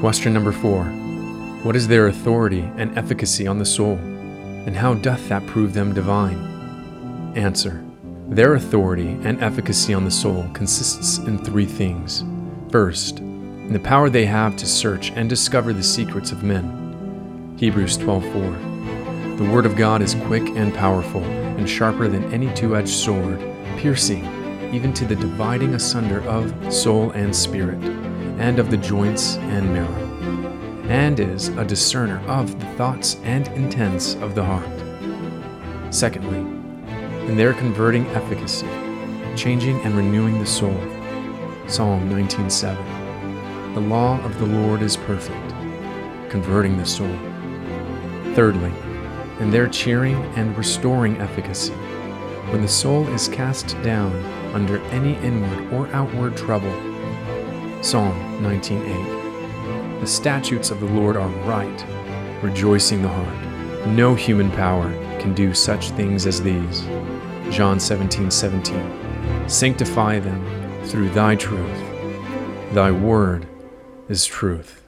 Question number four What is their authority and efficacy on the soul, and how doth that prove them divine? Answer Their authority and efficacy on the soul consists in three things. First, in the power they have to search and discover the secrets of men. Hebrews 12:4. The word of God is quick and powerful, and sharper than any two-edged sword, piercing even to the dividing asunder of soul and spirit, and of the joints and marrow, and is a discerner of the thoughts and intents of the heart. Secondly, in their converting efficacy, changing and renewing the soul. Psalm 19:7. The law of the Lord is perfect, converting the soul. Thirdly, in their cheering and restoring efficacy, when the soul is cast down under any inward or outward trouble. Psalm 19:8. The statutes of the Lord are right, rejoicing the heart. No human power can do such things as these. John 17:17. 17, 17. Sanctify them through thy truth. Thy word is truth.